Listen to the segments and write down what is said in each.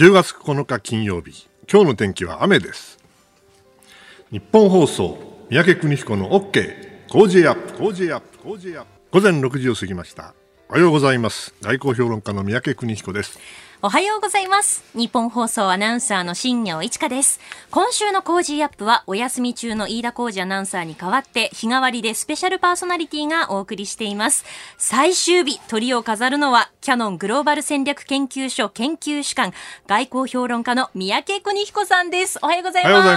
10月9日金曜日。今日の天気は雨です。日本放送三宅邦彦の OK 工事アップ工事アップ工事アップ。午前6時を過ぎました。おはようございます。外交評論家の宮家邦彦です。おはようございます。ニッポン放送アナウンサーの新行市佳です。今週の Cozy up はお休み中の飯田浩司アナウンサーに代わって日替わりでスペシャルパーソナリティがお送りしています。最終日、トリを飾るのはキャノングローバル戦略研究所研究主幹外交評論家の三宅邦彦さんです。おはようございます。おはようござい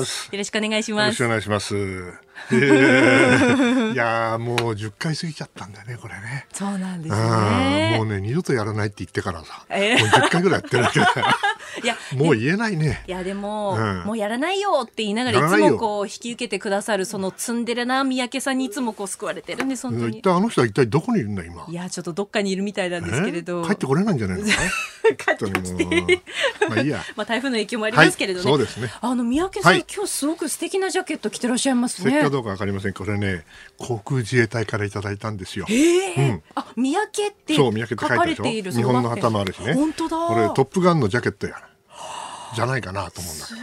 ますよろしくお願いします。よろしくお願いします、えーいやーもう10回過ぎちゃったんだよねこれねそうなんですあね。ーもうね二度とやらないって言ってからさ、え10回ぐらいやってるわけだよ いや、もう言えないね。いやでも、うん。もうやらないよって言いながらいつやらないよもこう引き受けてくださるそのツンデレな三宅さんにいつもこう救われてるんです本当に。一体あの人は一体どこにいるんだ今？いやちょっとどっかにいるみたいなんですけれど。えー帰ってこれないんじゃないの？か 帰ってきてまあいいや。まあ台風の影響もありますけれどね。はいそうですね。あの三宅さん、はい。今日すごく素敵なジャケット着てらっしゃいますね。せっか。どうかわかりません。これね航空自衛隊からいただいたんですよ。ええうん。あ三宅ってそう三宅書って書いてあるでしょ？かれている日本の旗もあるしね。本当だ。これトップガンのジャケットやじゃないかなと思うんだ。けど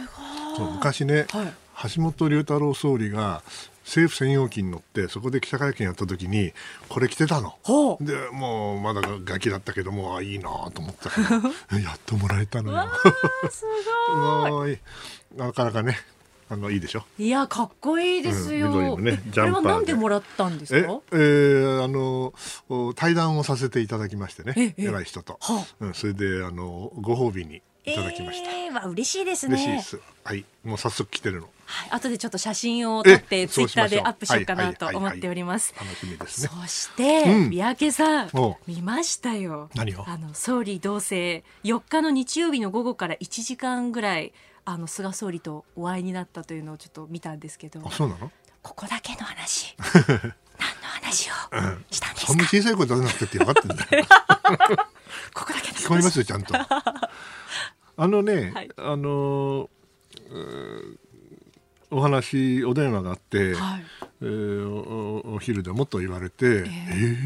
そう昔ね、はい。橋本龍太郎総理が政府専用機に乗ってそこで記者会見やった時にこれ着てたの。でもうまだガキだったけどもあいいなと思ったけど。やっともらえたのよ。すご い。なかなかねあのいいでしょ？いやかっこいいですよ。うんねれはなんでもらったんですえか？えーあのお対談をさせていただきましてねええ。偉い人と、はうん、それであのご褒美にいただきました、ええわ嬉しいですね。嬉しいです。はい。もう早速来てるの。はい、後でちょっと写真を撮ってえツイッターでアップしようかなと思っております。楽しみですね。そして、うん。三宅さん見ましたよ。何を？あの総理同棲4日の日曜日の午後から1時間ぐらいあの菅総理とお会いになったというのをちょっと見たんですけど、あそうなの？ここだけの話。何の話をしたんですか？そんな小さい声出さなくてって分かってんだよ ここだけ。聞こえますよちゃんと あのね、はいあのお話お電話があって、はい。えーおおお昼でもっと言われてえ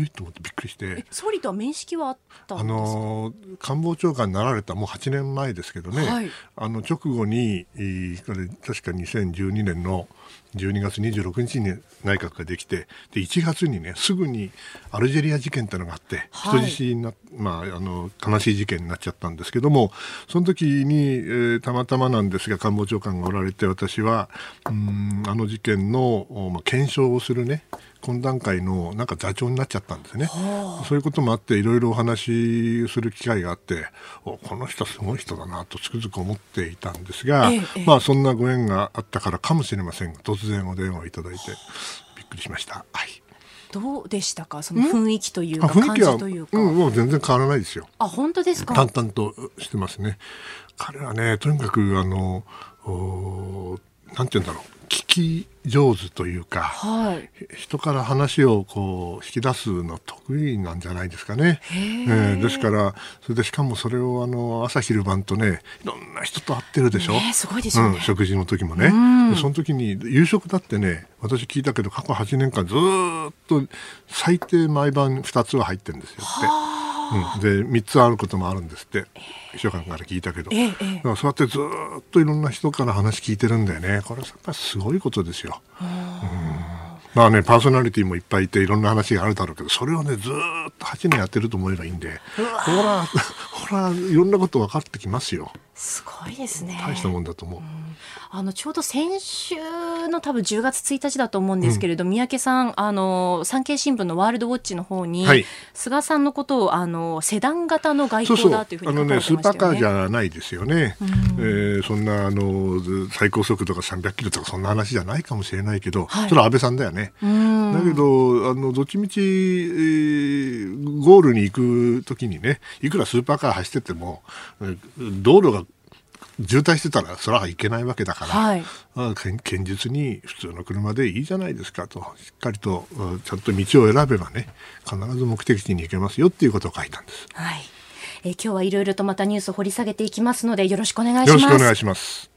ー、と思ってびっくりして。え総理とは面識はあったんですあか。の官房長官になられたもう8年前ですけどね、はい。あの直後にえーこれ確か2012年の12月26日に内閣ができてで1月にねすぐにアルジェリア事件ってのがあって、はい。人質になまあ、あの悲しい事件になっちゃったんですけどもその時に、えーたまたまなんですが官房長官がおられて私はうんあの事件の、おまあ、検証をするね懇談会のなんか座長になっちゃったんですね。そういうこともあっていろいろお話しする機会があっておこの人すごい人だなとつくづく思っていたんですが、ええええまあそんなご縁があったからかもしれませんが突然お電話をいただいてびっくりしました。はい、どうでしたか？その雰囲気というあか感じ雰囲気は、というか。うん、もう全然変わらないですよ。あ本当ですか？淡々としてますね。彼はね、とにかく、あの、おなんて言うんだろう、聞き上手というか、はい。人から話をこう引き出すの得意なんじゃないですかね。えーですから、それでしかもそれをあの朝昼晩とね、いろんな人と会ってるでしょ？ねすごいですよねうん、食事の時もね、うんでその時に夕食だってね、私聞いたけど過去8年間ずーっと最低毎晩2つは入ってるんですよって。うん、で3つあることもあるんですって。秘書官から聞いたけど、ええええ。だからそうやってずーっといろんな人から話聞いてるんだよね。これやっぱりすごいことですよ。まあねパーソナリティもいっぱいいていろんな話があるだろうけどそれをねずーっと8年やってると思えばいいんでほらほらいろんなこと分かってきますよすごいですね。大したもんだと思う。あのちょうど先週の多分10月1日だと思うんですけれど、三宅さんあの産経新聞のワールドウォッチの方に、はい菅さんのことをあのセダン型の外交だというふうあに書かれのねスーパ。ーカーじゃないですよね、えーそんなあのず最高速度が300キロとかそんな話じゃないかもしれないけど、はいそれは安倍さんだよね。うんだけどあのどっちみち、えーゴールに行く時にねいくらスーパーカー走っててもえー道路が渋滞してたらそれはいけないわけだから、はいあ堅堅実に普通の車でいいじゃないですかとしっかりとうんちゃんと道を選べばね必ず目的地に行けますよっていうことを書いたんです。はい。えー今日はいろいろとまたニュースを掘り下げていきますのでよろしくお願いします。よろしくお願いします。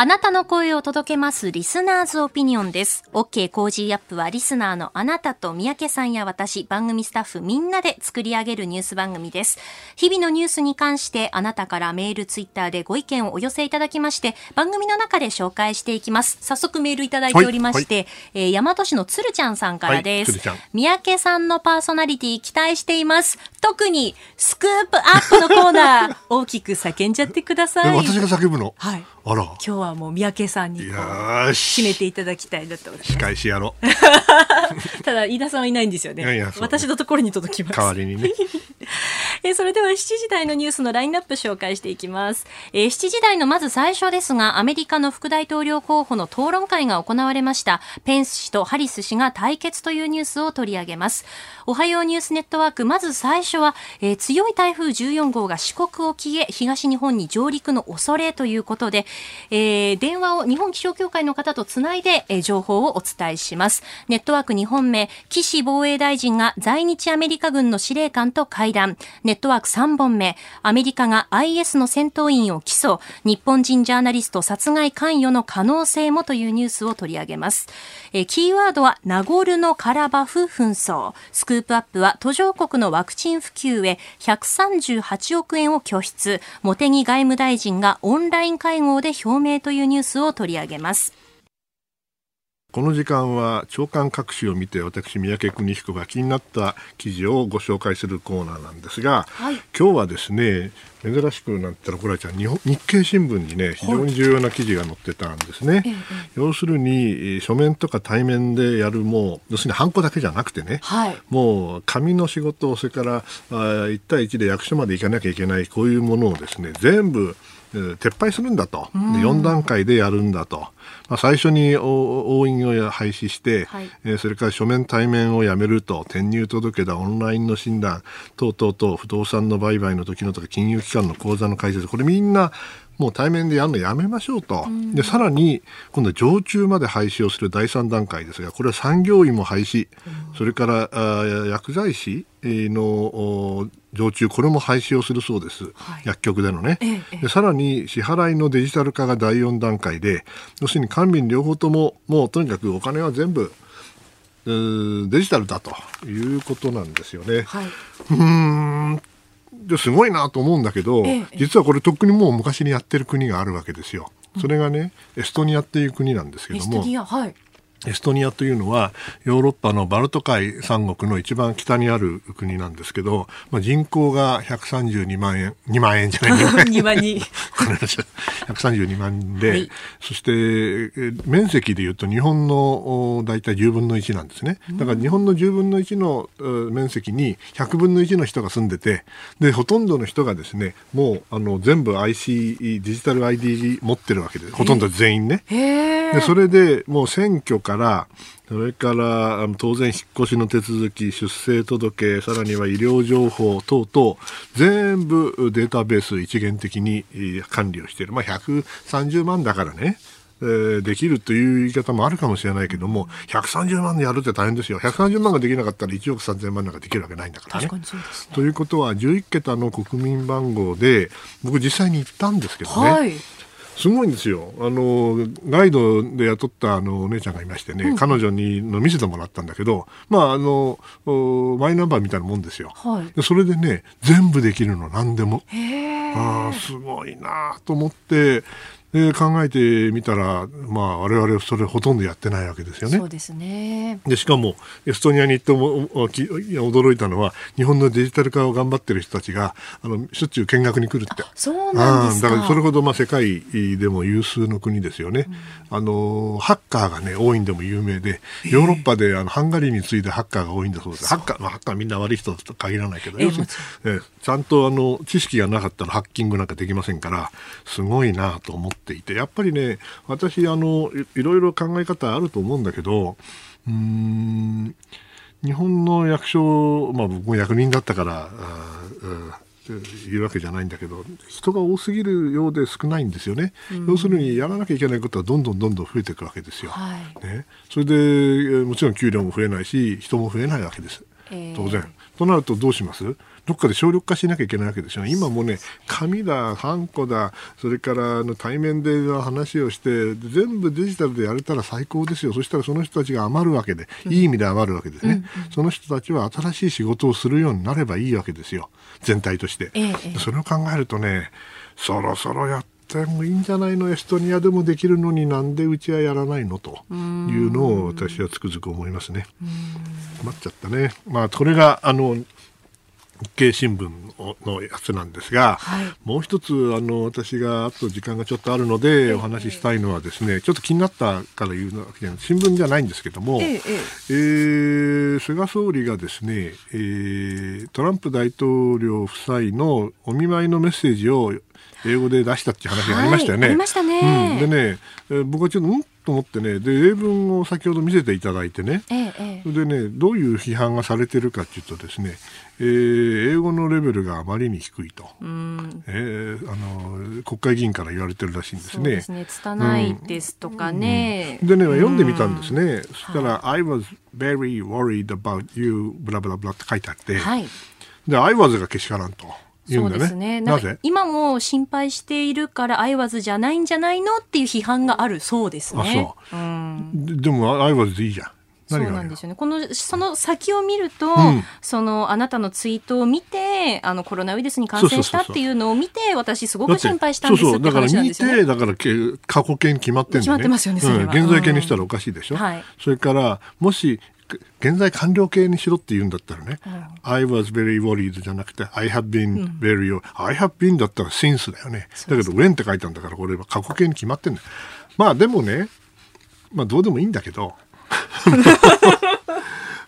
あなたの声を届けますリスナーズオピニオンです。OK コージーアップはリスナーのあなたと宮家さんや私、番組スタッフみんなで作り上げるニュース番組です。日々のニュースに関してあなたからメール、ツイッターでご意見をお寄せいただきまして、番組の中で紹介していきます。早速メールいただいておりまして、はいはい、えー、大和市のつるちゃんさんからです。はい、三宅さんのパーソナリティ期待しています。特にスクープアップのコーナー、大きく叫んじゃってください。私が叫ぶの？はい。あら。今日はもう三宅さんに締めていただきたいなと。仕返しやろう。ただ飯田さんはいないんですよね。私のところに届きます。代わりにね。えそれでは7時台のニュースのラインナップ紹介していきます。えー、7時台のまず最初ですが、アメリカの副大統領候補の討論会が行われました。ペンス氏とハリス氏が対決というニュースを取り上げます。おはようニュースネットワーク、まず最初は、えー、強い台風14号が四国沖へ東日本に上陸の恐れということで、えー、電話を日本気象協会の方とつないで、えー、情報をお伝えします。ネットワーク2本目、岸防衛大臣が在日アメリカ軍の司令官と会談。ネットワーク3本目、アメリカが IS の戦闘員を起訴。日本人ジャーナリスト殺害関与の可能性もというニュースを取り上げます。え、キーワードはナゴルノカラバフ紛争。スクープアップは途上国のワクチン普及へ138億円を拠出。茂木外務大臣がオンライン会合で表明というニュースを取り上げます。この時間は長官各紙を見て私三宅邦彦が気になった記事をご紹介するコーナーなんですが、はい、今日はですね珍しくなったら怒られち日本日経新聞にね非常に重要な記事が載ってたんですね、はい、要するに書面とか対面でやるもう要するにハンコだけじゃなくてね、はい、もう紙の仕事それからあ1対1で役所まで行かなきゃいけないこういうものをですね全部撤廃するんだと、で4段階でやるんだと、まあ、最初に押印を廃止して、はい、えー、それから書面対面をやめると、転入届だ、オンラインの診断、等々と不動産の売買の時のとか、金融機関の口座の開設、これみんなもう対面でやるのやめましょうと、でさらに今度は常駐まで廃止をする第3段階ですがこれは産業医も廃止、それからあ薬剤師の常駐これも廃止をするそうです、はい、薬局でのね、ええ、でさらに支払いのデジタル化が第4段階で要するに官民両方とももうとにかくお金は全部デジタルだということなんですよね。はい、うん。ですごいなと思うんだけど、ええ、実はこれとっくにもう昔にやってる国があるわけですよ。それがね、エストニアっていう国なんですけども。はい、エストニアというのはヨーロッパのバルト海三国の一番北にある国なんですけど、まあ、人口が132万円2万円じゃない 2万人。132万で、はい、そして面積でいうと日本の大体10分の1なんですね。だから日本の10分の1の面積に100分の1の人が住んでてでほとんどの人がですねもうあの全部 IC デジタル ID 持ってるわけでほとんど全員ね。でそれでもう選挙から、それから当然引っ越しの手続き、出生届、さらには医療情報等々、全部データベース一元的に管理をしている。まあ、130万だからね。えー、できるという言い方もあるかもしれないけども、130万でやるって大変ですよ。130万ができなかったら1億3000万なんかできるわけないんだからね。ねということは、11桁の国民番号で、僕実際に行ったんですけどね。はいすごいんですよ。あの、ガイドで雇ったあのお姉ちゃんがいましてね、うん、彼女にの見せてもらったんだけど、まあ、あの、マイナンバーみたいなもんですよ。はい、それでね、全部できるの、何でも。ああ、すごいなと思って、で考えてみたら、まあ、我々それほとんどやってないわけですよね。そうですねでしかもエストニアに行っても驚いたのは日本のデジタル化を頑張ってる人たちがあのしょっちゅう見学に来るって。そうなんですかだからそれほどまあ世界でも有数の国ですよね。うん、あのハッカーがね多いんでも有名でヨーロッパであのハンガリーに次いでハッカーが多いんだそうです。ハッカー、まあ、ハッカーみんな悪い人と限らないけど、要するに、えちゃんとあの知識がなかったらハッキングなんかできませんからすごいなと思っていてやっぱりね私あのいろいろ考え方あると思うんだけどうん日本の役所、まあ、僕も役人だったからいうわけじゃないんだけど人が多すぎるようで少ないんですよね、うん、要するにやらなきゃいけないことはどんどんどんどん増えていくわけですよ、はい、ね、それでもちろん給料も増えないし人も増えないわけです、えー、当然。となるとどうします？どっかで省力化しなきゃいけないわけですよ今もね紙だハンコだそれからあの対面で話をして全部デジタルでやれたら最高ですよ。そしたらその人たちが余るわけでいい意味で余るわけですね、うんうん。うん、その人たちは新しい仕事をするようになればいいわけですよ。全体として、ええ、それを考えるとねそろそろやってもいいんじゃないの？エストニアでもできるのになんでうちはやらないの？というのを私はつくづく思いますね。困っちゃったね。まあこれがあの日経新聞のやつなんですが、はい、もう一つあの私があと時間がちょっとあるのでお話ししたいのはですね、ちょっと気になったから言うわけじゃない新聞じゃないんですけども、えええー、菅総理がですね、えー、トランプ大統領夫妻のお見舞いのメッセージを英語で出したっていう話がありましたよね。はい、ありましたね。うん、でね、えー、僕はちょっとうんと思ってねで英文を先ほど見せていただいてね、ええ、でねどういう批判がされてるかというとですね、えー、英語のレベルがあまりに低いと、うん、えー、あの国会議員から言われてるらしいんですね。そうですね。拙いですとかね、うん、でね読んでみたんですね、そしたら、はい、I was very worried about you ブラブラブラって書いてあって、はい、で I was がけしからんと。そうですね。なぜ？今も心配しているからアイワズじゃないんじゃないの？っていう批判があるそうですね。あそう。うん、でもアイワズでいいじゃん。そうなんですよね。このその先を見ると、うん、そのあなたのツイートを見て、あのコロナウイルスに感染したっていうのを見て、私すごく心配したんですって話なんですよ、ね、だから見て、だから過去形に決まってんだよね。決まってますよね。それは。うん、現在形にしたらおかしいでしょ？うん、はい。それからもし現在完了形にしろって言うんだったらね、うん、I was very worried じゃなくて、I have been very、うん、I have been だったら since だよね。だけど、when って書いたんだから、これは過去形に決まってんだよ。まあでもね、まあどうでもいいんだけど、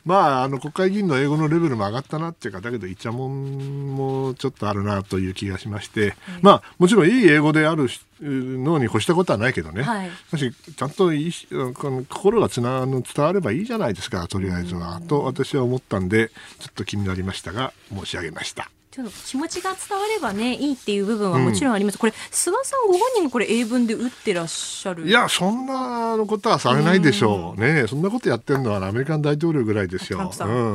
まあ、あの国会議員の英語のレベルも上がったなっていうか、だけど、イチャモンもちょっとあるなという気がしまして、まあ、もちろんいい英語であるのに越したことはないけどね、はい、しかし、ちゃんといいこの心がつな伝わればいいじゃないですか、とりあえずは、と私は思ったんで、ちょっと気になりましたが、申し上げました。ちょっと気持ちが伝わればねいいっていう部分はもちろんあります、うん、これ菅さんご本人がこれ英文で打ってらっしゃる。いやそんなことはされないでしょう、うん、ねそんなことやってるのはアメリカン大統領ぐらいですよ、う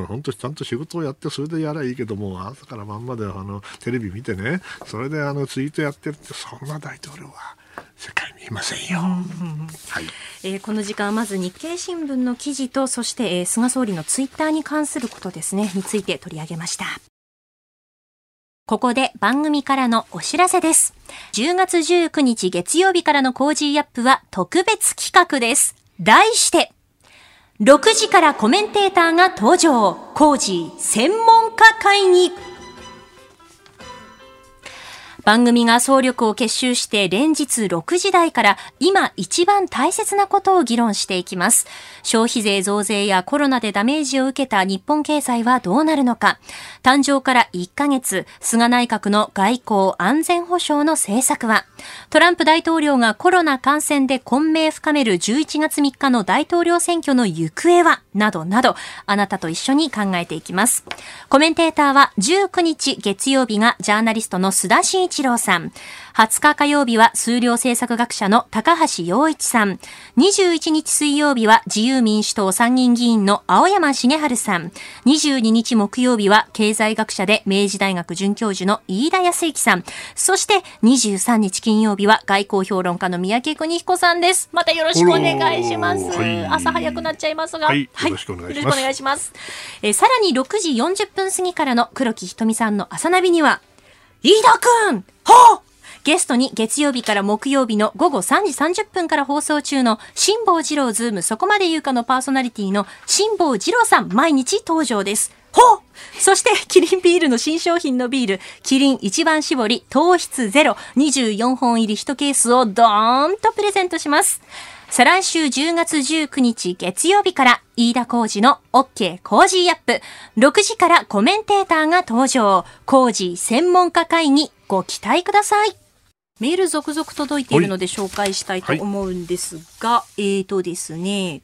ん、本当ちゃんと仕事をやってそれでやればいいけども朝から晩まであのテレビ見てね。それであのツイートやってるってそんな大統領は世界にいませんよ。はい、えー、この時間まず日経新聞の記事とそして、えー、菅総理のツイッターに関することですね。について取り上げました。ここで番組からのお知らせです。10月19日月曜日からの Cozy up は特別企画です。題して、6時からコメンテーターが登場。 Cozy 専門家会議。番組が総力を結集して連日6時台から今一番大切なことを議論していきます。消費税増税やコロナでダメージを受けた日本経済はどうなるのか。誕生から1ヶ月、菅内閣の外交安全保障の政策は、トランプ大統領がコロナ感染で混迷深める11月3日の大統領選挙の行方は、などなど、あなたと一緒に考えていきます。コメンテーターは19日月曜日がジャーナリストの須田慎一郎さん。20日火曜日は数量政策学者の高橋洋一さん。21日水曜日は自由民主党参議院議員の青山茂春さん。22日木曜日は経済学者で明治大学准教授の飯田康之さん。そして23日金曜日は外交評論家の三宅邦彦さんです。またよろしくお願いします。はい、朝早くなっちゃいますが。はい。よろしくお願いします。えさらに6時40分過ぎからの黒木ひとみさんの朝ナビには、飯田くんはあゲストに月曜日から木曜日の午後3時30分から放送中の辛坊治郎ズームそこまで言うかのパーソナリティの辛坊治郎さん毎日登場です。ほそして、キリンビールの新商品のビール、キリン一番搾り糖質ゼロ24本入り1ケースをドーンとプレゼントします。再来週10月19日月曜日から飯田浩二の OK コージーアップ。6時からコメンテーターが登場。 Cozy 専門家会議ご期待ください。メール続々届いているので紹介したいと思うんですが、はい、えーとですね、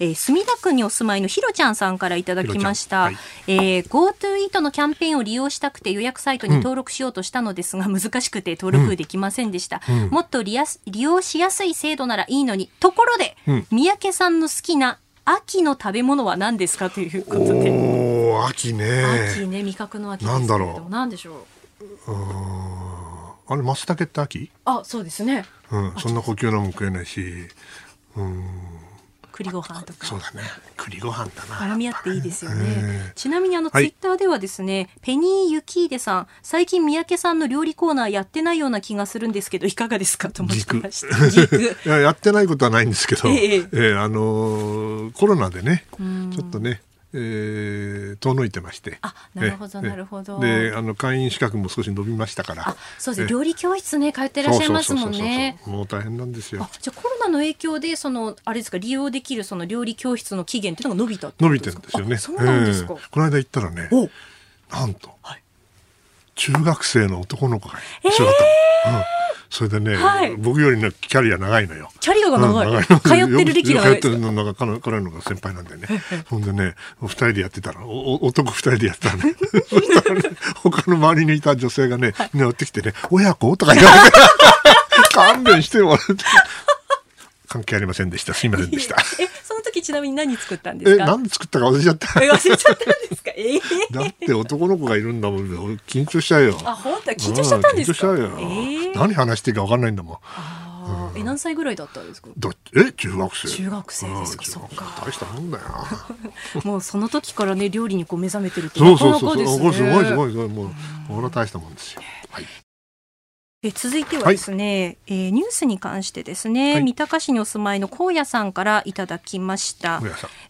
えー、墨田区にお住まいのひろちゃんさんからいただきました。はい、えー、GoTo イートのキャンペーンを利用したくて予約サイトに登録しようとしたのですが、うん、難しくて登録できませんでした。うん、もっと利用しやすい制度ならいいのに、ところで、うん、三宅さんの好きな秋の食べ物は何ですかということで。お秋ね。秋ね味覚の秋ですなんだろう。なんでしょう？あれ松茸って秋？あそうですね。うんそんな高級なもん食えないし。栗ご飯とか。そうだね。栗ご飯だな。絡み合っていいですよね。え。ちなみにあのツはい。イッターではですね、ペニーユキーデさん、最近三宅さんの料理コーナーやってないような気がするんですけど、いかがですか？と思ってました。軸。いややってないことはないんですけど、ええ。ええあのーコロナでねん。ちょっとね、えー遠のいてまして。あなるほどええなるほど。であの会員資格も少し伸びましたから。あ、そうです。ええ。料理教室ね、通ってらっしゃいますもんね。もう大変なんですよ。あ、じゃあコロナの影響で、その、あれですか、利用できるその料理教室の期限っていうのが伸びた伸びてるんですよね。あそうなんですか。ええ。この間行ったらねお。なんと、はい。中学生の男の子が一緒だったの、うん、それでね、はい。僕よりのキャリア長いのよ。キャリアが長い。うん通ってる歴が。長い通ってるのが彼彼のが先輩なんでね。ほんでね、二人でやってたら、おお男二人でやってたらね。そしたらね、他の周りにいた女性がね、みんな寄ってきてね、親子？とか言われて、勘弁してよ、って関係ありませんでした。すいませんでした。え、その時ちなみに何作ったんでえ、すか？なんで作ったか忘れちゃった。え忘れちゃったんですか？ええだって男の子がいるんだもん、俺緊張しちゃうよ。あ、本当は緊張しちゃったんですか？うん緊張しちゃうよ。ええ何話していいか分かんないんだもん。え、何歳ぐらいだったんですか？だえ中学生中学生ですか？うんそっか大したもんだよ。もうその時からね、料理にこう目覚めてるってそうなかそうそうそう。なかですごいすね。ごいすごい。もう、これは大したもんですよ。はい。え続いてはですね、えーニュースに関してですね、はい。三鷹市にお住まいの荒野さんからいただきました。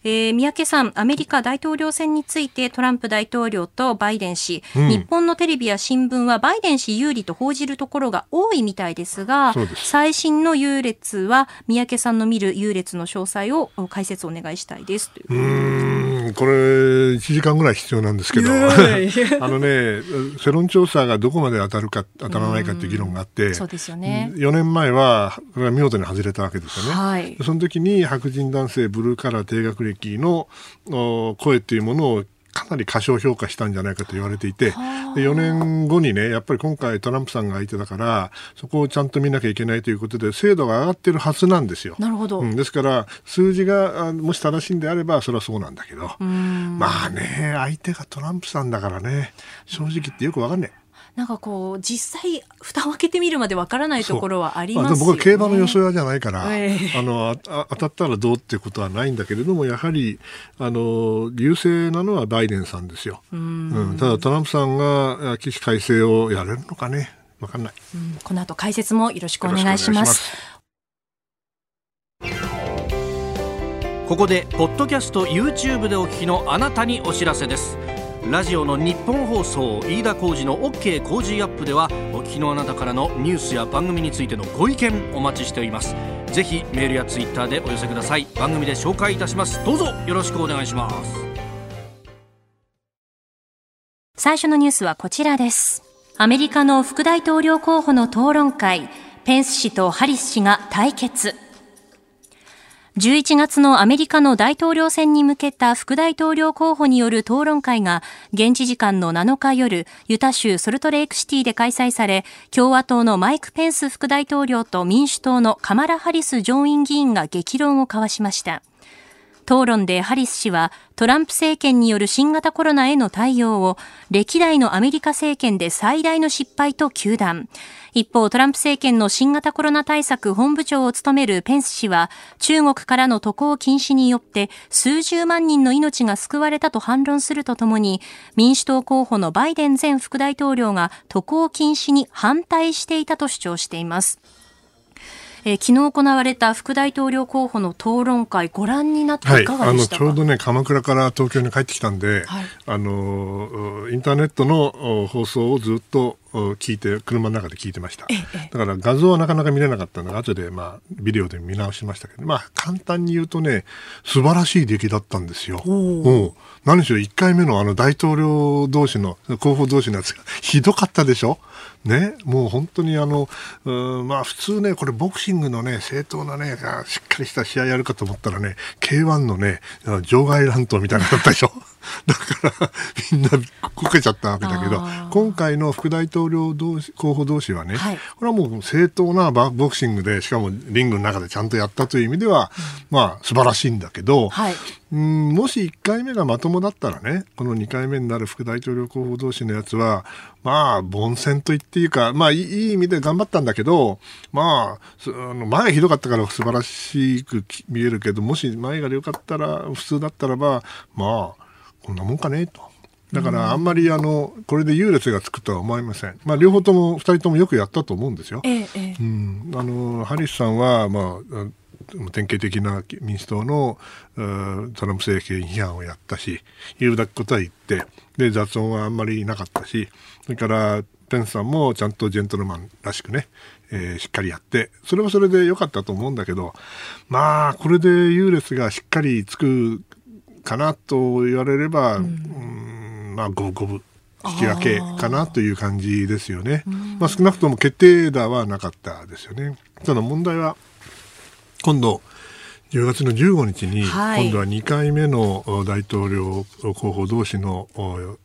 えー三宅さん、アメリカ大統領選についてトランプ大統領とバイデン氏、うん。日本のテレビや新聞はバイデン氏有利と報じるところが多いみたいですが最新の優劣は三宅さんの見る優劣の詳細をお解説お願いしたいです。といううーん、これ、1時間ぐらい必要なんですけど、あのね、世論調査がどこまで当たるか、当たらないかっていう議論があって、そうですよね。4年前は、これは見事に外れたわけですよね。はい。その時に白人男性ブルーカラー低学歴のお声っていうものをかなり過小評価したんじゃないかと言われていて、で4年後にね、やっぱり今回トランプさんが相手だから、そこをちゃんと見なきゃいけないということで、精度が上がってるはずなんですよ。なるほど。うん、ですから、数字があもし正しいんであれば、それはそうなんだけど、うんまあね、相手がトランプさんだからね、正直言ってよくわかんない。なんかこう実際蓋を開けてみるまでわからないところはありますよね。僕は競馬の予想屋じゃないから、ええあのああ当たったらどうっていうことはないんだけれども、やはりあの優勢なのはバイデンさんですよ。うんただトランプさんがあ起死改正をやれるのかね、わかんない。うんこの後解説もよろしくお願いしよろしくお願いします。ここでポッドキャスト YouTube でお聞きのあなたにお知らせですラジオの日本放送飯田浩司の OK 工事アップではお聞きのあなたからのニュースや番組についてのご意見お待ちしておりますぜひメールやツイッターでお寄せください番組で紹介いたしますどうぞよろしくお願いします最初のニュースはこちらです。アメリカの副大統領候補の討論会、ペンス氏とハリス氏が対決。11月のアメリカの大統領選に向けた副大統領候補による討論会が現地時間の7日夜、ユタ州ソルトレイクシティで開催され、共和党のマイク・ペンス副大統領と民主党のカマラ・ハリス上院議員が激論を交わしました。討論でハリス氏はトランプ政権による新型コロナへの対応を歴代のアメリカ政権で最大の失敗と糾弾。一方、トランプ政権の新型コロナ対策本部長を務めるペンス氏は中国からの渡航禁止によって数十万人の命が救われたと反論するとともに民主党候補のバイデン前副大統領が渡航禁止に反対していたと主張しています。えー昨日行われた副大統領候補の討論会ご覧になってはい、いかあのがでしたか、ちょうどね鎌倉から東京に帰ってきたんで、はい。あのインターネットのお放送をずっとお聞いて車の中で聞いてました。ええだから画像はなかなか見れなかったので後でまあビデオで見直しましたけどまあ簡単に言うとね素晴らしい出来だったんですよ。うん。何しろ1回目のあの大統領同士の候補同士のやつがひどかったでしょ？ね、もう本当にあの、うんまあ普通ね、これボクシングのね、正当なね、しっかりした試合やるかと思ったらね、K1 のね、場外乱闘みたいなのだったでしょ？だから、みんなこけちゃったわけだけど今回の副大統統領同士候補同士はね、はい。これはもう正当なバボクシングでしかもリングの中でちゃんとやったという意味では、まあ素晴らしいんだけど、はい。うんもし1回目がまともだったらね、この2回目になる副大統領候補同士のやつは、まあ、凡戦と言っていいか、まあ、いい意味で頑張ったんだけど、まあ、前ひどかったから素晴らしく見えるけど、もし前が良かったら、普通だったらば、まあ、こんなもんかね、と。だから、あんまり、あの、これで優劣がつくとは思いません。まあ、両方とも、二人ともよくやったと思うんですよ。ええ、ええう。ん、あのハリスさんは、まあ、あ典型的な民主党のうんトランプ政権批判をやったし言うだけことは言ってで雑音はあんまりなかったしそれからペンスさんもちゃんとジェントルマンらしくね、えーしっかりやってそれはそれで良かったと思うんだけどまあこれで優劣がしっかりつくかなと言われれば、うん。まあ五分引き分けかなという感じですよね。まあ少なくとも決定打はなかったですよね。ただ問題は今度10月の15日に、はい。今度は2回目のお大統領候補同士のお討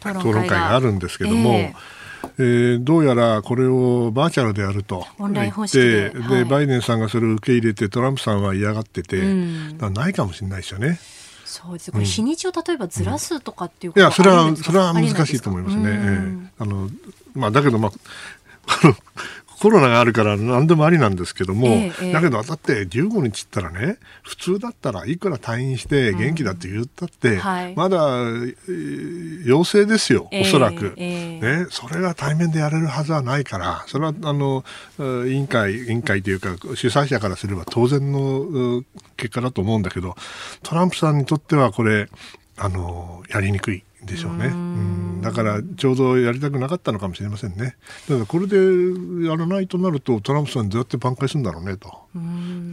討論会があるんですけども、ええーどうやらこれをバーチャルでやると言っ方式で。て、はい。バイデンさんがそれを受け入れてトランプさんは嫌がってて、うん。ないかもしれないですよね。そうです。これ日にちを例えばずらすとかっていうこといや、それは、それは難しいと思いますね。えありえないですか？えあの、まあ、だけど、まあ、コロナがあるから何でもありなんですけども、ええええ。だけど、だって15日ったらね、普通だったらいくら退院して元気だって言ったって、はい。まだ、えー陽性ですよ、ええおそらく。ええ。ね、それが対面でやれるはずはないから、それはあのえー委員会、委員会というか、主催者からすれば当然のう結果だと思うんだけど、トランプさんにとってはこれ、あのやりにくいでしょうね。うんだから、ちょうどやりたくなかったのかもしれませんね。だから、これでやらないとなると、トランプさんどうやって挽回するんだろうね、と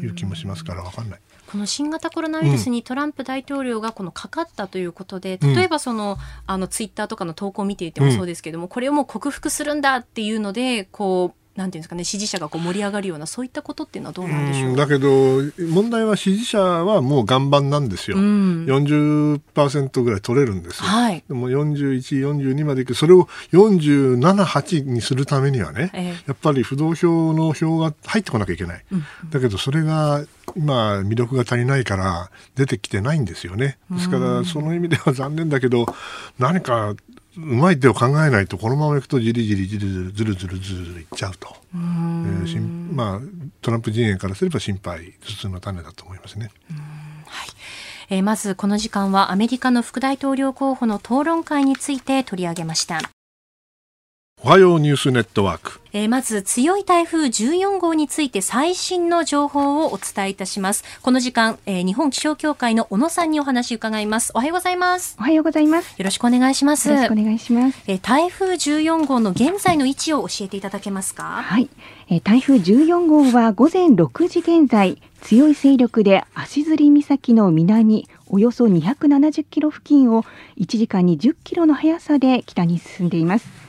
いう気もしますから、わかんない。この新型コロナウイルスにトランプ大統領がこのかかったということで、例えばその、あのツイッターとかの投稿を見ていてもそうですけども、これをもう克服するんだっていうので、こう、なんていうんですかね、支持者がこう盛り上がるような、そういったことっていうのはどうなんでしょう？うんだけど、問題は支持者はもう岩盤なんですよ。うん40%ぐらい取れるんですよ。はい。でも41、42までいく、それを47、8にするためにはね、ええやっぱり不動票の票が入ってこなきゃいけない。だけど、それが今、魅力が足りないから出てきてないんですよね。ですから、その意味では残念だけど、何かうまい手を考えないと、このままいくとじりじりじりずるずるずるずるいっちゃうと。えーしんまあ、トランプ陣営からすれば心配、頭痛の種だと思いますね。えーまずこの時間はアメリカの副大統領候補の討論会について取り上げました。おはようニュースネットワーク。えーまず強い台風14号について最新の情報をお伝えいたします。この時間、えー日本気象協会の小野さんにお話伺います。おはようございます。おはようございます。よろしくお願いします。よろしくお願いします。えー台風14号の現在の位置を教えていただけますか？はい、えー台風14号は午前6時現在、強い勢力で足摺岬の南およそ270キロ付近を1時間に10キロの速さで北に進んでいます。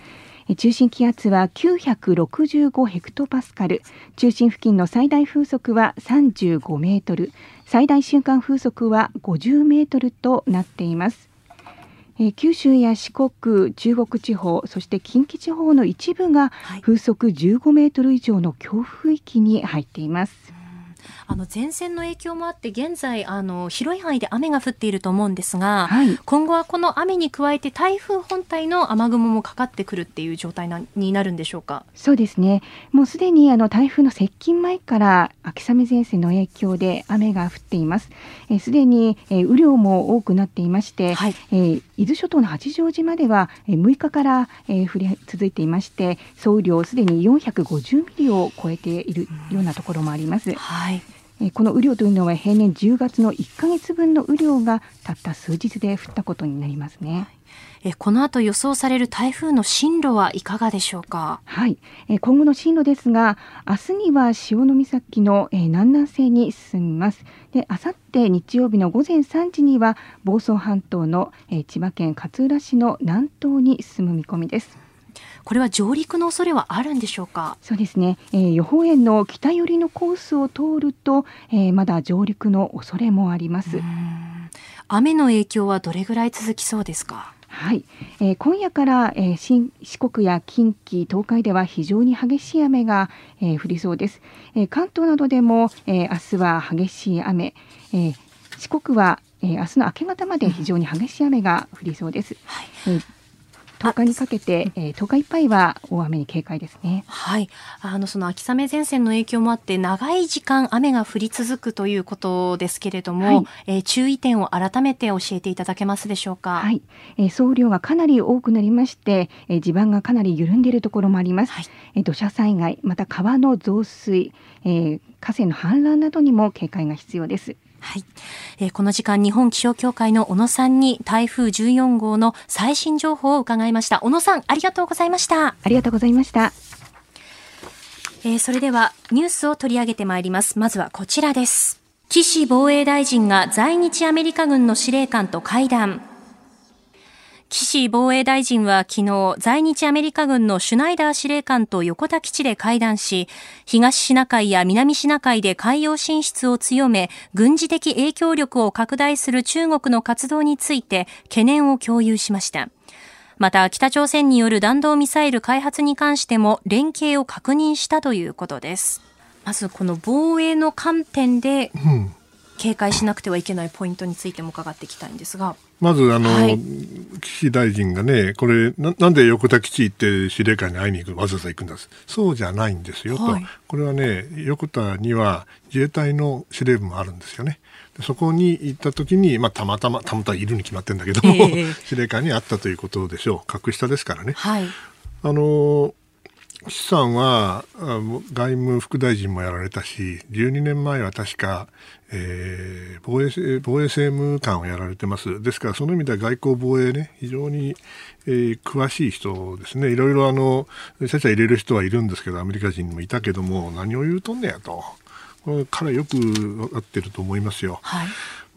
えー中心気圧は965ヘクトパスカル、中心付近の最大風速は35メートル、最大瞬間風速は50メートルとなっています。えー九州や四国、中国地方、そして近畿地方の一部がはい風速15メートル以上の強風域に入っています。あの前線の影響もあって現在あの広い範囲で雨が降っていると思うんですが、はい今後はこの雨に加えて台風本体の雨雲もかかってくるっていう状態なになるんでしょうか？そうですね。もうすでにあの台風の接近前から秋雨前線の影響で雨が降っています。えーすでに、えー雨量も多くなっていまして、はいえー伊豆諸島の八丈島では、えー6日から、えー降り続いていまして、総雨量すでに450ミリを超えているようなところもあります。はい。えーこの雨量というのは平年10月の1ヶ月分の雨量がたった数日で降ったことになりますね。えこの後予想される台風の進路はいかがでしょうか？はい、えー今後の進路ですが、明日には潮岬の、えー南南西に進みます。で、明後日日曜日の午前3時には房総半島の、えー千葉県勝浦市の南東に進む見込みです。これは上陸の恐れはあるんでしょうか？そうですね、えー予報円の北寄りのコースを通ると、えーまだ上陸の恐れもあります。雨の影響はどれぐらい続きそうですか？はい、えー、今夜から、えー、新四国や近畿、東海では非常に激しい雨が、えー、降りそうです。えー、関東などでも、えー、明日は激しい雨、えー、四国は、えー、明日の明け方まで非常に激しい雨が降りそうです。はい、えー10日にかけて、えー、10日いっぱいは大雨に警戒ですね。はい。あの、その秋雨前線の影響もあって、長い時間雨が降り続くということですけれども、はい、えー、注意点を改めて教えていただけますでしょうか？はい。えー、総雨量がかなり多くなりまして、えー、地盤がかなり緩んでいるところもあります。はい、えー、土砂災害、また川の増水、えー、河川の氾濫などにも警戒が必要です。はい、えー、この時間日本気象協会の小野さんに台風14号の最新情報を伺いました。小野さんありがとうございました。ありがとうございました。えー、それではニュースを取り上げてまいります。まずはこちらです。岸防衛大臣が在日アメリカ軍の司令官と会談岸防衛大臣は昨日、在日アメリカ軍のシュナイダー司令官と横田基地で会談し、東シナ海や南シナ海で海洋進出を強め、軍事的影響力を拡大する中国の活動について懸念を共有しました。また、北朝鮮による弾道ミサイル開発に関しても連携を確認したということです。まず、この防衛の観点で、警戒しなくてはいけないポイントについても伺っていきたいんですが。まず、あの、はい、岸大臣がね、これな、なんで横田基地行って司令官に会いに行く、わざわざ行くんだそうじゃないんですよ、はい、と。これはね、横田には自衛隊の司令部もあるんですよね。そこに行った時に、まあ、たまたま、たまたまいるに決まってるんだけども、えー、司令官に会ったということでしょう。格下ですからね。はい、あの、岸さんは外務副大臣もやられたし、12年前は確か、えー、防衛防衛政務官をやられてます。ですから、その意味では外交防衛ね、非常に、えー、詳しい人ですね。いろいろあの、ちゃちゃ入れる人はいるんですけど、アメリカ人にもいたけども、何を言うとんねやと。これ彼よく分かってると思いますよ。はい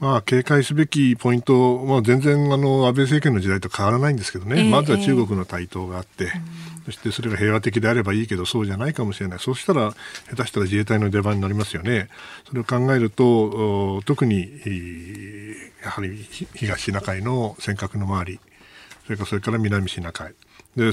まあ、警戒すべきポイント、まあ、全然あの安倍政権の時代と変わらないんですけどね、えー、まずは中国の台頭があって、えー、そしてそれが平和的であればいいけど、そうじゃないかもしれない、そうしたら、下手したら自衛隊の出番になりますよね、それを考えると、特にやはり東シナ海の尖閣の周り、それからそれから南シナ海。で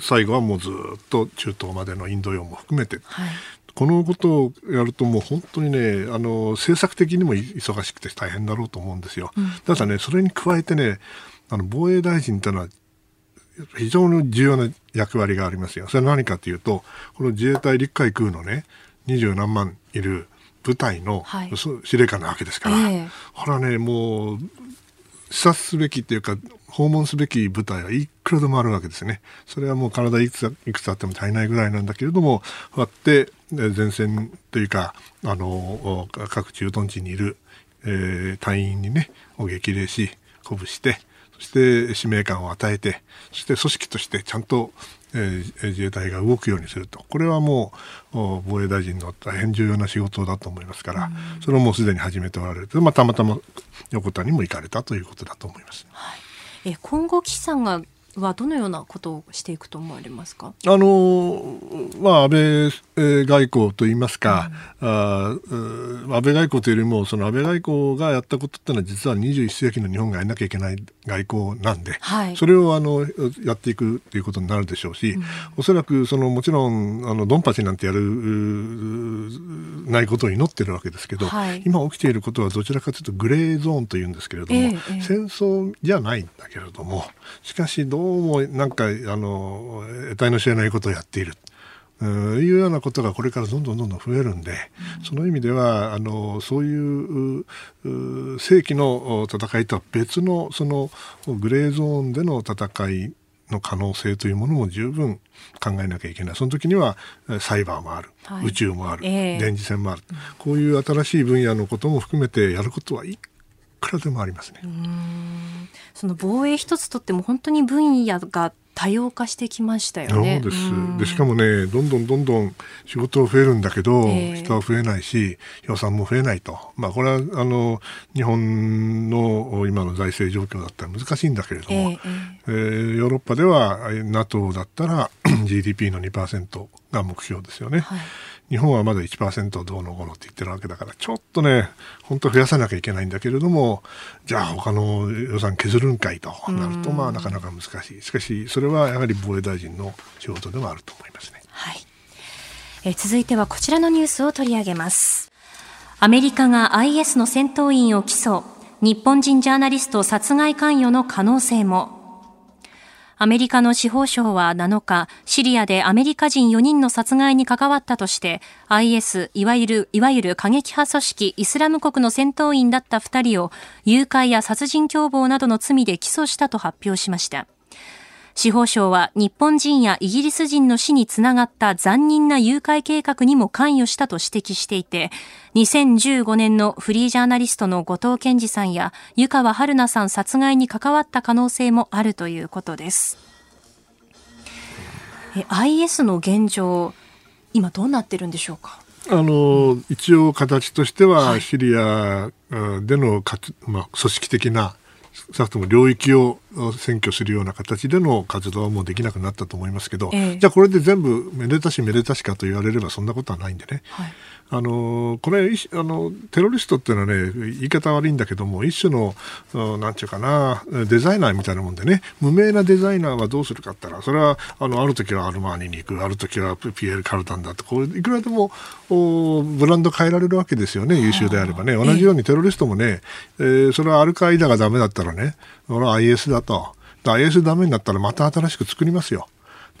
最後はもうずっと中東までのインド洋も含めて、はい、このことをやるともう本当にねあの政策的にも忙しくて大変だろうと思うんですよ。うん、ただねそれに加えてねあの防衛大臣というのは非常に重要な役割がありますよ。それは何かというとこの自衛隊陸海空のね二十何万いる部隊の、司令官なわけですから、えー、ほらねもう視察すべきっていうか訪問すべき部隊はいくらでもあるわけですね。それはもう体いくついくつあっても足りないぐらいなんだけれども、こうやって前線というか、あの、各駐屯地にいる、えー、隊員にね、を激励し、鼓舞して、そして使命感を与えて、そして組織としてちゃんと、えー、自衛隊が動くようにすると。これはもう、防衛大臣の大変重要な仕事だと思いますから、それをもうすでに始めておられる。まあ、たまたま横田にも行かれたということだと思います。はいえ今後岸さんがはどのようなことをしていくと思われますか？あの、まあ、安倍外交といいますか、うん、あ安倍外交というよりもその安倍外交がやったことってのは実は21世紀の日本がやらなきゃいけない外交なんで、はい、それをあのやっていくということになるでしょうし、うん、おそらくそのもちろんあのドンパチなんてやるないことを祈ってるわけですけど、はい、今起きていることはどちらかというとグレーゾーンというんですけれども、えー、戦争じゃないんだけれどもしかしどうもなんかあの得体の知れないことをやっている。いうようなことがこれからどんどんどんどん増えるんで、うん、その意味ではあのそういう正規の戦いとは別のそのグレーゾーンでの戦いの可能性というものも十分考えなきゃいけない。その時にはサイバーもある、はい、宇宙もある、えー、電磁戦もある、うん、こういう新しい分野のことも含めてやることはいくらでもありますね。その防衛一つとっても本当に分野が多様化してきましたよね。そうです。でしかもね、どんどんどんどん仕事は増えるんだけど、えー、人は増えないし、予算も増えないと。まあこれはあの日本の今の財政状況だったら難しいんだけれども、えー、えー、ヨーロッパでは NATO だったら GDP の2%が目標ですよね。はい日本はまだ1%どうのこうのって言ってるわけだから、ちょっとね、本当増やさなきゃいけないんだけれども、じゃあ他の予算削るんかいとなると、まあなかなか難しい。しかし、それはやはり防衛大臣の仕事でもあると思いますね。はい。え続いてはこちらのニュースを取り上げます。アメリカが IS の戦闘員を起訴。日本人ジャーナリスト殺害関与の可能性も。アメリカの司法省は7日、シリアでアメリカ人4人の殺害に関わったとして、IS、いわゆる、いわゆる過激派組織イスラム国の戦闘員だった2人を、誘拐や殺人共謀などの罪で起訴したと発表しました。司法省は日本人やイギリス人の死につながった残忍な誘拐計画にも関与したと指摘していて、2015年のフリージャーナリストの後藤健二さんや湯川春菜さん殺害に関わった可能性もあるということです。IS の現状、今どうなってるんでしょうか？あの一応形としてはシリアでのかつ、まあ、組織的な少なくとも領域を占拠するような形での活動はもうできなくなったと思いますけど、えー、じゃあこれで全部めでたしめでたしかと言われればそんなことはないんでね、はい、あのこれあのテロリストっていうのはね言い方悪いんだけども一種のなんていうかなデザイナーみたいなもんでね無名なデザイナーはどうするかって言ったらそれはあのある時はアルマーニに行くある時はピエール・カルタンだとこういくらでもブランド変えられるわけですよね優秀であればね。同じようにテロリストもね、えー、それはアルカイダがダメだったらね IS だと。IS ダメになったらまた新しく作りますよ。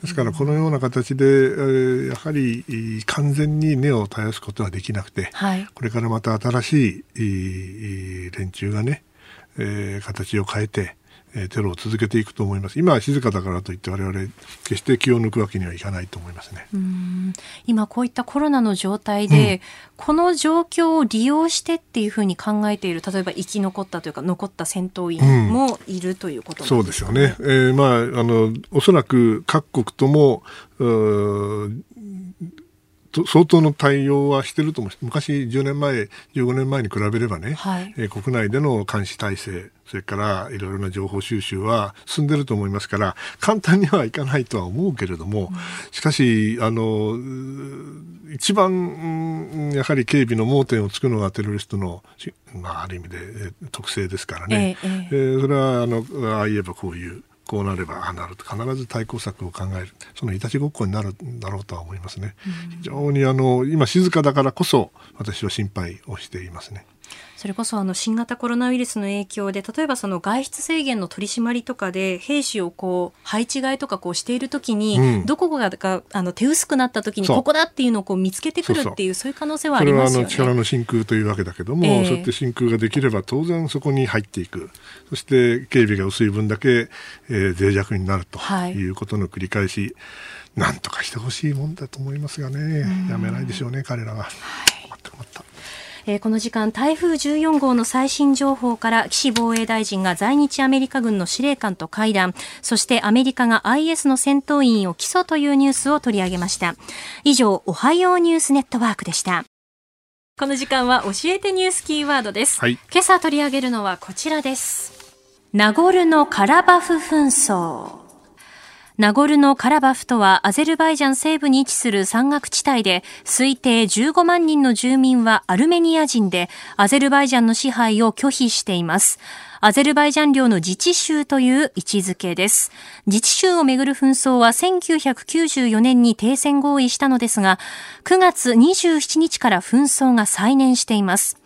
ですからこのような形で、えー、やはり完全に根を絶やすことはできなくて、はい、これからまた新しい連中がね、えー、形を変えて、えテロを続けていくと思います。今は静かだからといって我々決して気を抜くわけにはいかないと思いますね。今こういったコロナの状態で、うん、この状況を利用してっていうふうに考えている例えば生き残ったというか残った戦闘員もいるということねうん、そうですよね。えー、まああのおそらく各国とも相当の対応はしてると思う昔10年前15年前に比べればね、はい、えー、国内での監視体制それからいろいろな情報収集は進んでると思いますから簡単にはいかないとは思うけれども、しかしあの一番やはり警備の盲点をつくのがテロリストの、まあ、ある意味で特性ですからね、えー、えー、それはあのああ言えばこういうこうなればああなると必ず対抗策を考えるそのいたちごっこになるんだろうとは思いますね、非常にあの今静かだからこそ私は心配をしていますね。それこそあの新型コロナウイルスの影響で例えばその外出制限の取り締まりとかで兵士をこう配置換えとかこうしているときに、うん、どこががあの手薄くなったときにここだっていうのをこう見つけてくるっていうそういう可能性はありますよね。それはあの力の真空というわけだけども、えー、そうやって真空ができれば当然そこに入っていく。そして警備が薄い分だけ、えー、脆弱になるとい。うことの繰り返し、はい、なんとかしてほしいもんだと思いますがね。やめないでしょうね彼らは。はい、困った困ったえー、この時間台風14号の最新情報から岸防衛大臣が在日アメリカ軍の司令官と会談。そしてアメリカが IS の戦闘員を起訴というニュースを取り上げました。以上おはようニュースネットワークでした。この時間は教えてニュースキーワードです、はい、今朝取り上げるのはこちらです。ナゴルノカラバフ紛争ナゴルノカラバフとはアゼルバイジャン西部に位置する山岳地帯で推定15万人の住民はアルメニア人でアゼルバイジャンの支配を拒否しています。アゼルバイジャン領の自治州という位置づけです。自治州をめぐる紛争は1994年に停戦合意したのですが、9月27日から紛争が再燃しています。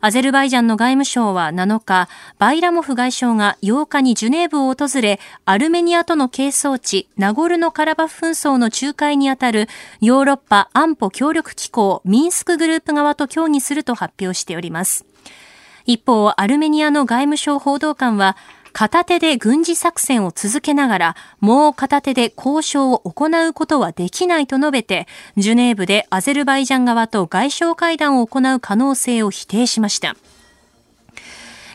アゼルバイジャンの外務省は7日、バイラモフ外相が8日にジュネーブを訪れ、アルメニアとの係争地、ナゴルノカラバフ紛争の仲介にあたるヨーロッパ安保協力機構ミンスクグループ側と協議すると発表しております。一方、アルメニアの外務省報道官は、片手で軍事作戦を続けながら、もう片手で交渉を行うことはできないと述べて、ジュネーブでアゼルバイジャン側と外相会談を行う可能性を否定しました。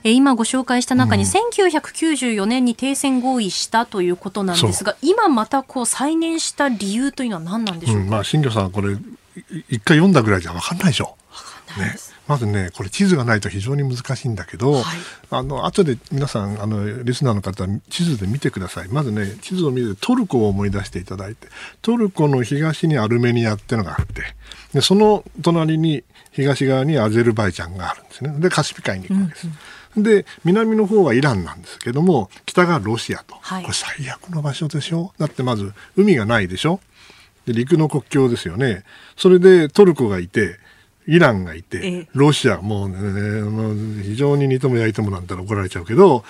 今ご紹介した中に、1994年に停戦合意したということなんですが、今またこう再燃した理由というのは何なんでしょうか、うん、まあ、新庄さん、これ、一回読んだぐらいじゃ分かんないでしょ。ね、まずね、これ地図がないと非常に難しいんだけど、はい、あの、後で皆さん、あの、リスナーの方、地図で見てください。まずね、地図を見てトルコを思い出していただいて、トルコの東にアルメニアってのがあって、で、その隣に東側にアゼルバイジャンがあるんですね。で、カスピ海に行くわけです。うん、で、南の方はイランなんですけども、北がロシアと。はい、これ最悪の場所でしょ？だってまず海がないでしょ？で陸の国境ですよね。それでトルコがいて、イランがいて、ロシア、もうね、非常に似とも焼いてもなんたら怒られちゃうけど、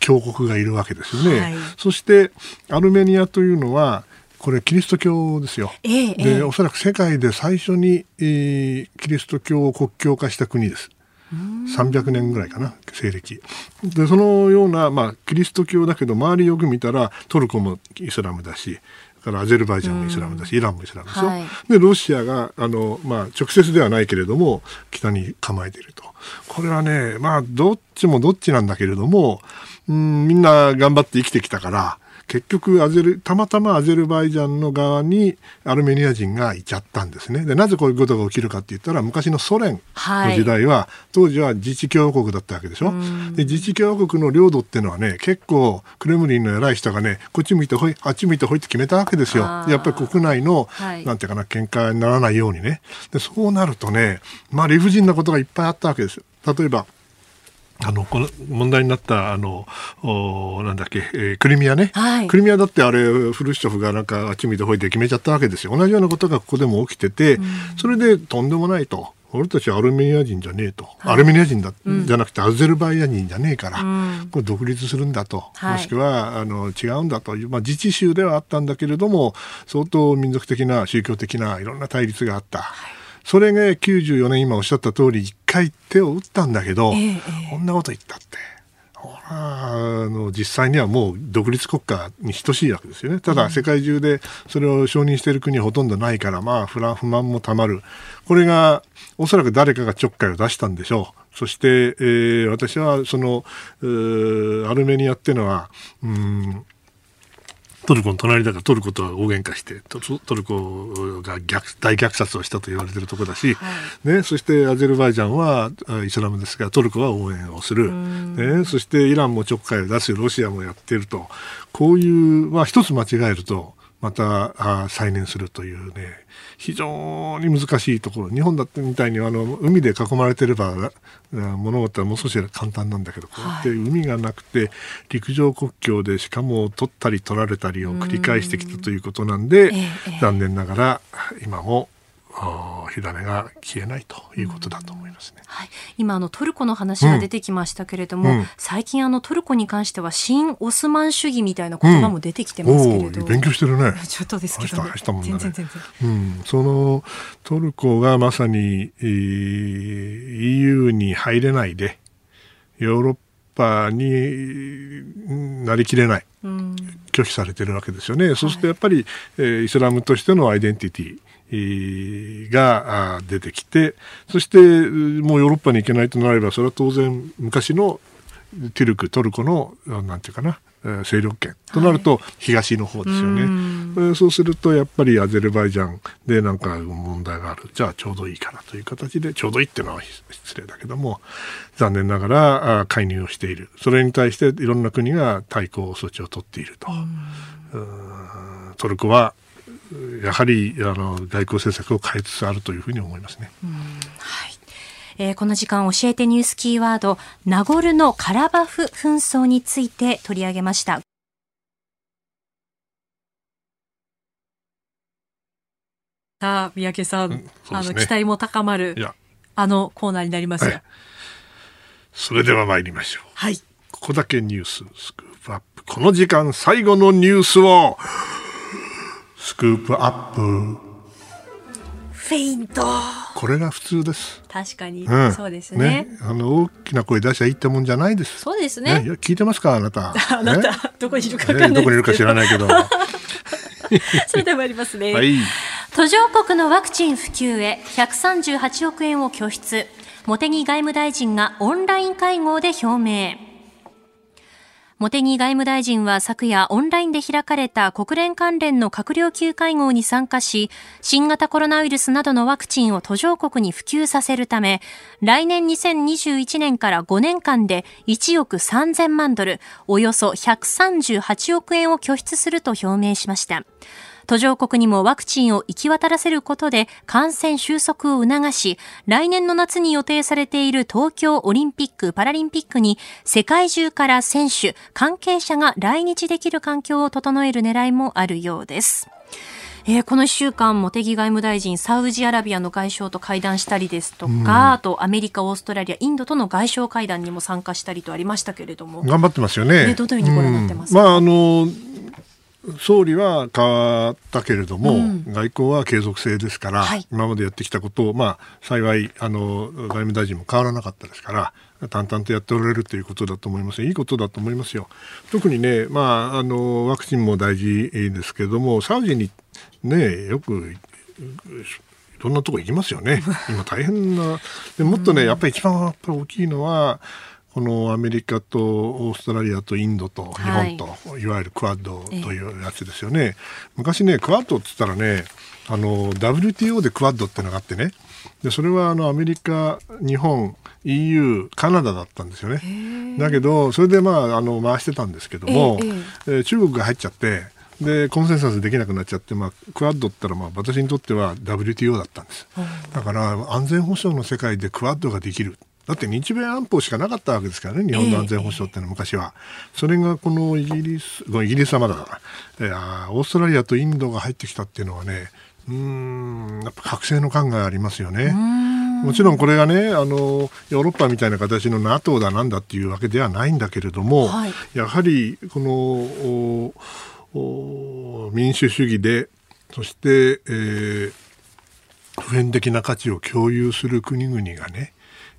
強国がいるわけですよね。はい、そして、アルメニアというのは、これキリスト教ですよ。えー、で、おそらく世界で最初に、えー、キリスト教を国教化した国です。300年ぐらいかな西暦でそのような、まあ、キリスト教だけど周りよく見たらトルコもイスラムだしからアゼルバイジャンもイスラムだし、イランもイスラムですよ。はい、で、ロシアが、あの、まあ、直接ではないけれども、北に構えていると。これはね、まあ、どっちもどっちなんだけれども、うん、みんな頑張って生きてきたから、結局アゼル、たまたまアゼルバイジャンの側にアルメニア人がいちゃったんですね。で、なぜこういうことが起きるかって言ったら、昔のソ連の時代は、はい、当時は自治共和国だったわけでしょ。で、自治共和国の領土っていうのはね、結構クレムリンの偉い人がね、こっち向いてほい、あっち向いてほいって決めたわけですよ。やっぱり国内の、はい、なんていうかな、喧嘩にならないようにね。で、そうなるとね、まあ理不尽なことがいっぱいあったわけですよ。例えば、あの、この問題になった、あの、おなんだっけ、えー、クリミアね、はい、クリミアだってあれ、フルシチョフがなんかあっち見てほいて決めちゃったわけですよ。同じようなことがここでも起きてて、うん、それでとんでもないと。俺たちはアルメニア人じゃねえと、はい、アルメニア人だ、うん、じゃなくてアゼルバイジャン人じゃねえから、うん、これ独立するんだと、はい、もしくはあの違うんだという、まあ、自治州ではあったんだけれども相当民族的な宗教的ないろんな対立があった。はいそれが94年今おっしゃった通り一回手を打ったんだけど、えー、こんなこと言ったって。あの実際にはもう独立国家に等しいわけですよね。ただ世界中でそれを承認している国はほとんどないから、まあ不不満もたまる。これがおそらく誰かがちょっかいを出したんでしょう。そして、えー、私はその、アルメニアっていうのは、うんトルコの隣だからトルコと大喧嘩してトルコが逆大虐殺をしたと言われてるところだし、はい、ね、そしてアゼルバイジャンはイスラムですがトルコは応援をする、ね、そしてイランもちょっかいを出すロシアもやってると。こういう、まあ、一つ間違えるとまたあ再燃するというね非常に難しいところ。日本だってみたいにあの海で囲まれてれば物事はもう少し簡単なんだけど、こうやって海がなくて陸上国境でしかも取ったり取られたりを繰り返してきたということなんで、残念ながら今も火種が消えないということだと思いますね。はい、今あのトルコの話が出てきましたけれども、うんうん、最近あのトルコに関しては新オスマン主義みたいな言葉も出てきてますけれど、うん、勉強してるね。ちょっとですけど、ね、全然全然。うん、そのトルコがまさに、えー、EU に入れないでヨーロッパになりきれない。拒否されてるわけですよね。そうするとやっぱり、えー、イスラムとしてのアイデンティティ、が出てきて、そしてもうヨーロッパに行けないとなれば、それは当然昔のティルク、トルコの、なんていうかな、勢力圏となると東の方ですよね、はい、そうするとやっぱりアゼルバイジャンでなんか問題がある。じゃあちょうどいいかなという形でちょうどいいっていうのは失礼だけども残念ながら介入をしている。それに対していろんな国が対抗措置を取っていると。トルコはやはりあの外交政策を変えつつあるというふうに思いますね。はいえー、この時間教えてニュースキーワードナゴルノカラバフ紛争について取り上げました。さあ三宅さん、ね、あの期待も高まるあのコーナーになりますが、それでは参りましょう。はい。ここだけニューススクープアップこの時間最後のニュースをスクープアップ。フェイント。これが普通です。確かに、うん、そうですね、ね、あの大きな声出しゃいいってもんじゃないです。そうですね、ね、聞いてますかあなた。あなた、どこにいるかかどこにいるか知らないけど。それでは参りますね、はい、途上国のワクチン普及へ138億円を拠出。茂木外務大臣がオンライン会合で表明茂木外務大臣は昨夜オンラインで開かれた国連関連の閣僚級会合に参加し、新型コロナウイルスなどのワクチンを途上国に普及させるため、来年2021年から5年間で1億3000万ドル、およそ138億円を拠出すると表明しました。途上国にもワクチンを行き渡らせることで感染収束を促し、来年の夏に予定されている東京オリンピック・パラリンピックに世界中から選手、関係者が来日できる環境を整える狙いもあるようです。えー、この1週間、茂木外務大臣、サウジアラビアの外相と会談したりですとか、うん、あとアメリカ、オーストラリア、インドとの外相会談にも参加したりとありましたけれども。頑張ってますよね。どのようにご覧になってますか、うん、まあ、あの、総理は変わったけれども、うん、外交は継続性ですから、はい、今までやってきたことを、まあ、幸いあの外務大臣も変わらなかったですから淡々とやっておられるということだと思いますいいことだと思いますよ。特にね、まあ、あのワクチンも大事ですけれどもサウジに、ね、よくいろんなとこ行きますよね。今大変なでもっとね、やっぱり一番やっぱり大きいのはこのアメリカとオーストラリアとインドと日本と、はい、いわゆるクアッドというやつですよね。昔ね、クアッドって言ったらね、あの、WTO でクアッドってのがあってね、でそれはあのアメリカ、日本、EU、カナダだったんですよね。だけど、それでまあ、あの、回してたんですけども、ええ中国が入っちゃって、で、コンセンサスできなくなっちゃって、まあ、クアッドったら、まあ、私にとっては WTO だったんです。だから、安全保障の世界でクアッドができる。だって日米安保しかなかったわけですからね、日本の安全保障っていうのは昔は。それがこのイギリス、イギリスはまだオーストラリアとインドが入ってきたっていうのはね、うん、やっぱ覚醒の感がありますよね。もちろんこれがね、あの、ヨーロッパみたいな形の NATO だなんだっていうわけではないんだけれども、はい、やはりこの民主主義で、そして、えー、普遍的な価値を共有する国々がね、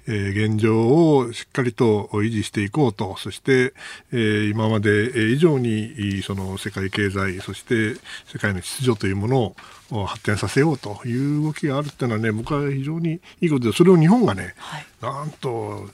えー、現状をしっかりと維持していこうと、そして、えー、今まで以上にその世界経済、そして世界の秩序というものを発展させようと。いう動きがあるっていうのはね、僕は非常にいいことで、それを日本がね、はい、なんと、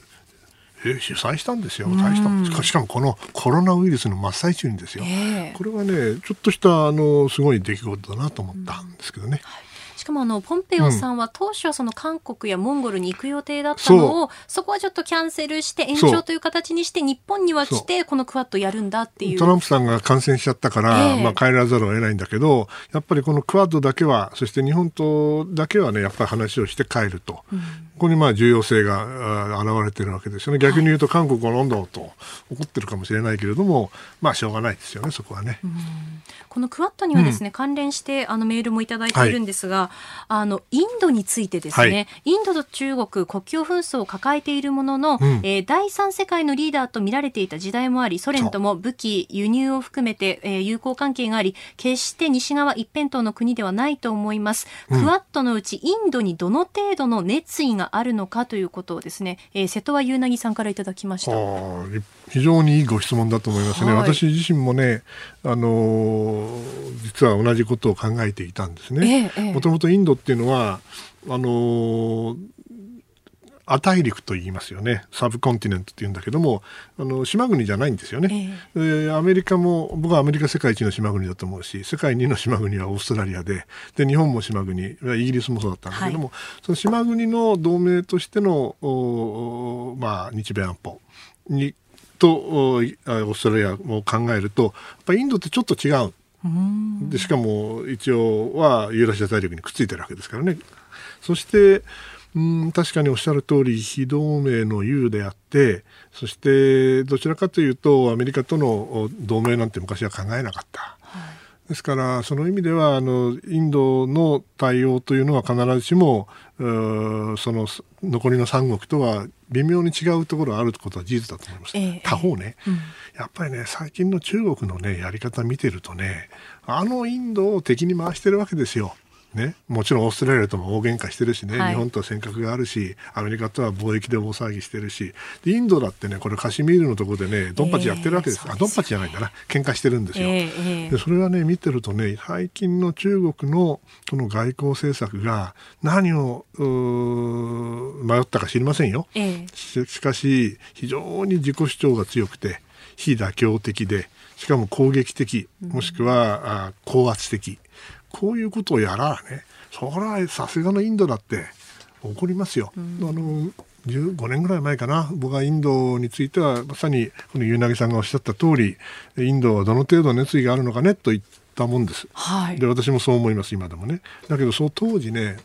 え主催したんですよ、大したしかもこのコロナウイルスの真っ最中にですよ、えー、これはね、ちょっとしたあのすごい出来事だなと思ったんですけどね。はいしかもあのポンペオさんは当初はその韓国やモンゴルに行く予定だったのを、そこはちょっとキャンセルして延長という形にして日本には来てこのクワッドやるんだっていう。トランプさんが感染しちゃったから、えー、まあ、帰らざるを得ないんだけどやっぱりこのクワッドだけはそして日本とだけはねやっぱり話をして帰ると、うん、ここにまあ重要性が現れてるわけですよね。逆に言うと韓国はなんだと怒ってるかもしれないけれどもまあしょうがないですよねそこはね。うんこのクワッドにはですね、うん、関連してあのメールもいただいているんですが、はい、あのインドについてですね、はい、インドと中国国境紛争を抱えているものの、うん、えー、第三世界のリーダーと見られていた時代もありソ連とも武器輸入を含めて、えー、友好関係があり決して西側一辺倒の国ではないと思います、うん、クワッドのうちインドにどの程度の熱意があるのかということをですね、えー、瀬戸はゆうなぎさんからいただきました非常にいいご質問だと思いますね、はい、私自身もねあの実は同じことを考えていたんですね。もともとインドっていうのはあの亜大陸と言いますよね。サブコンティネントって言うんだけどもあの島国じゃないんですよね、えー、アメリカも僕はアメリカ世界一の島国だと思うし世界2の島国はオーストラリアでで日本も島国イギリスもそうだったんだけども、はい、その島国の同盟としてのまあ、日米安保にとオーストラリアも考えるとやっぱインドってちょっと違う。でしかも一応はユーラシア大陸にくっついてるわけですからね。そしてうん確かにおっしゃる通り非同盟の U であってそしてどちらかというとアメリカとの同盟なんて昔は考えなかった。ですからその意味ではあのインドの対応というのは必ずしもその残りの三国とは微妙に違うところがあることは事実だと思います。えー、他方ね、うん、やっぱりね最近の中国のねやり方見てるとねあのインドを敵に回してるわけですよ。ね、もちろんオーストラリアとも大喧嘩してるしね、はい、日本とは尖閣があるしアメリカとは貿易で大騒ぎしてるし。インドだってねこれカシミールのところでねドンパチやってるわけです、えー、あドンパチじゃないんだな。喧嘩してるんですよ、えー、でそれはね見てるとね最近の中国のこの外交政策が何を迷ったか知りませんよ、えー、しかし非常に自己主張が強くて非妥協的でしかも攻撃的もしくは、あ高圧的こういうことをやらねそれはさすがのインドだって怒りますよ。あの15年ぐらい前かな僕はインドについてはまさにこの柳さんがおっしゃった通りインドはどの程度熱意があるのかねと言ったもんです。はい、で私もそう思います今でもね。だけどその当時ね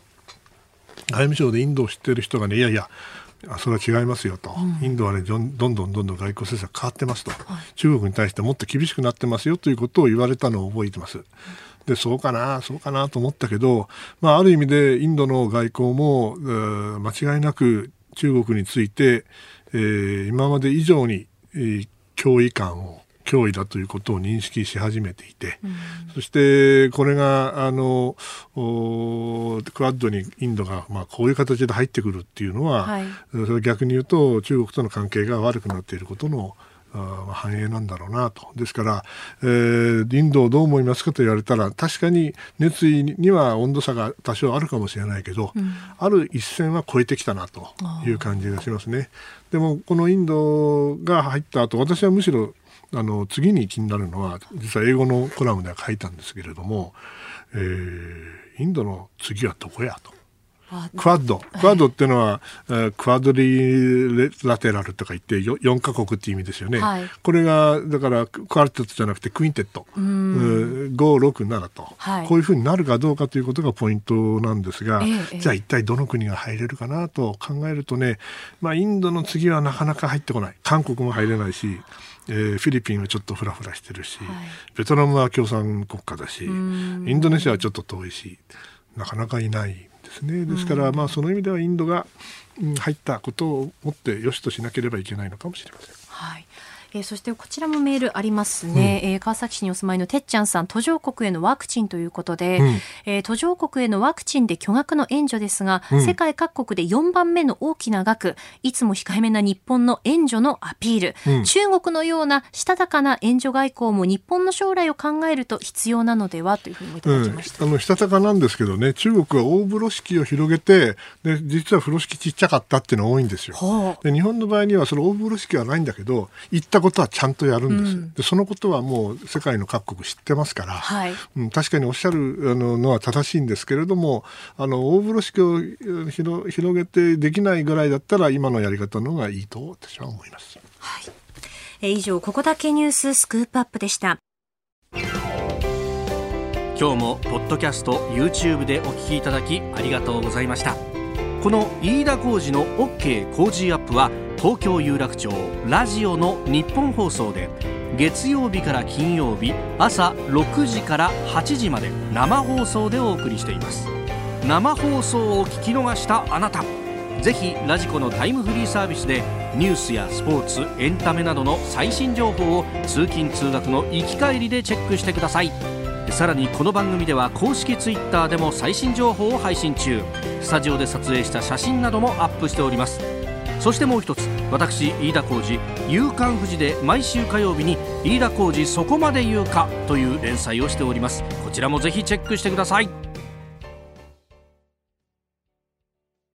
外務省でインドを知ってる人がねいやいやそれは違いますよと、うん、インドはねどんどんどんどん外交政策変わってますと、はい、中国に対してもっと厳しくなってますよということを言われたのを覚えてます。でそうかなそうかなと思ったけど、まあ、ある意味でインドの外交も間違いなく中国について、えー、今まで以上に、えー、脅威感を脅威だということを認識し始めていて、うん、そしてこれがあのクアッドにインドが、まあ、こういう形で入ってくるっていうのは、はい、それ逆に言うと中国との関係が悪くなっていることの繁栄なんだろうなと。ですから、えー、インドをどう思いますかと言われたら、確かに熱意には温度差が多少あるかもしれないけど、うん、ある一線は超えてきたなという感じがしますね。でも、このインドが入った後、私はむしろ、あの、次に気になるのは、実は英語のコラムでは書いたんですけれども、えー、インドの次はどこやと。クアッド。クアッドっていうのは、クアドリラテラルとか言って 4, 4カ国っていう意味ですよね。はい、これが、だからクアルテットじゃなくてクインテット。5、6、7と、はい、こういうふうになるかどうかということがポイントなんですが、ええ、じゃあ一体どの国が入れるかなと考えるとね、まあインドの次はなかなか入ってこない。韓国も入れないし、えー、フィリピンはちょっとフラフラしてるし、はい、ベトナムは共産国家だし、インドネシアはちょっと遠いし、なかなかいない。ですね。ですから、まあ、その意味ではインドが入ったことをもってよしとしなければいけないのかもしれません。はいえー、そしてこちらもメールありますね、うん、えー、川崎市にお住まいのてっちゃんさん途上国へのワクチンということで、うん、えー、途上国へのワクチンで巨額の援助ですが、うん、世界各国で4番目の大きな額いつも控えめな日本の援助のアピール、中国のようなしたたかな援助外交も日本の将来を考えると必要なのではというふうにいただきました、あのしたたかなんですけどね中国は大風呂敷を広げてで実は風呂敷ちっちゃかったっていうのが多いんですよ。で日本の場合にはその大風呂敷はないんだけど行ったことはちゃんとやるんです、うん、でそのことはもう世界の各国知ってますから、はい、うん、確かにおっしゃるあののは正しいんですけれどもあの大風呂敷を広広げてできないぐらいだったら今のやり方の方がいいと私は思います。はい、え以上ここだけニューススクープアップでした。今日もポッドキャスト YouTube でお聞きいただきありがとうございました。この飯田浩司の OK 工事アップは東京有楽町ラジオの日本放送で月曜日から金曜日朝6時から8時まで生放送でお送りしています。生放送を聞き逃したあなたぜひラジコのタイムフリーサービスでニュースやスポーツエンタメなどの最新情報を通勤通学の行き帰りでチェックしてください。さらにこの番組では公式 Twitter でも最新情報を配信中。スタジオで撮影した写真などもアップしております。そしてもう一つ私飯田浩司「夕刊富士」で毎週火曜日に「飯田浩司そこまで言うか」という連載をしております。こちらもぜひチェックしてください。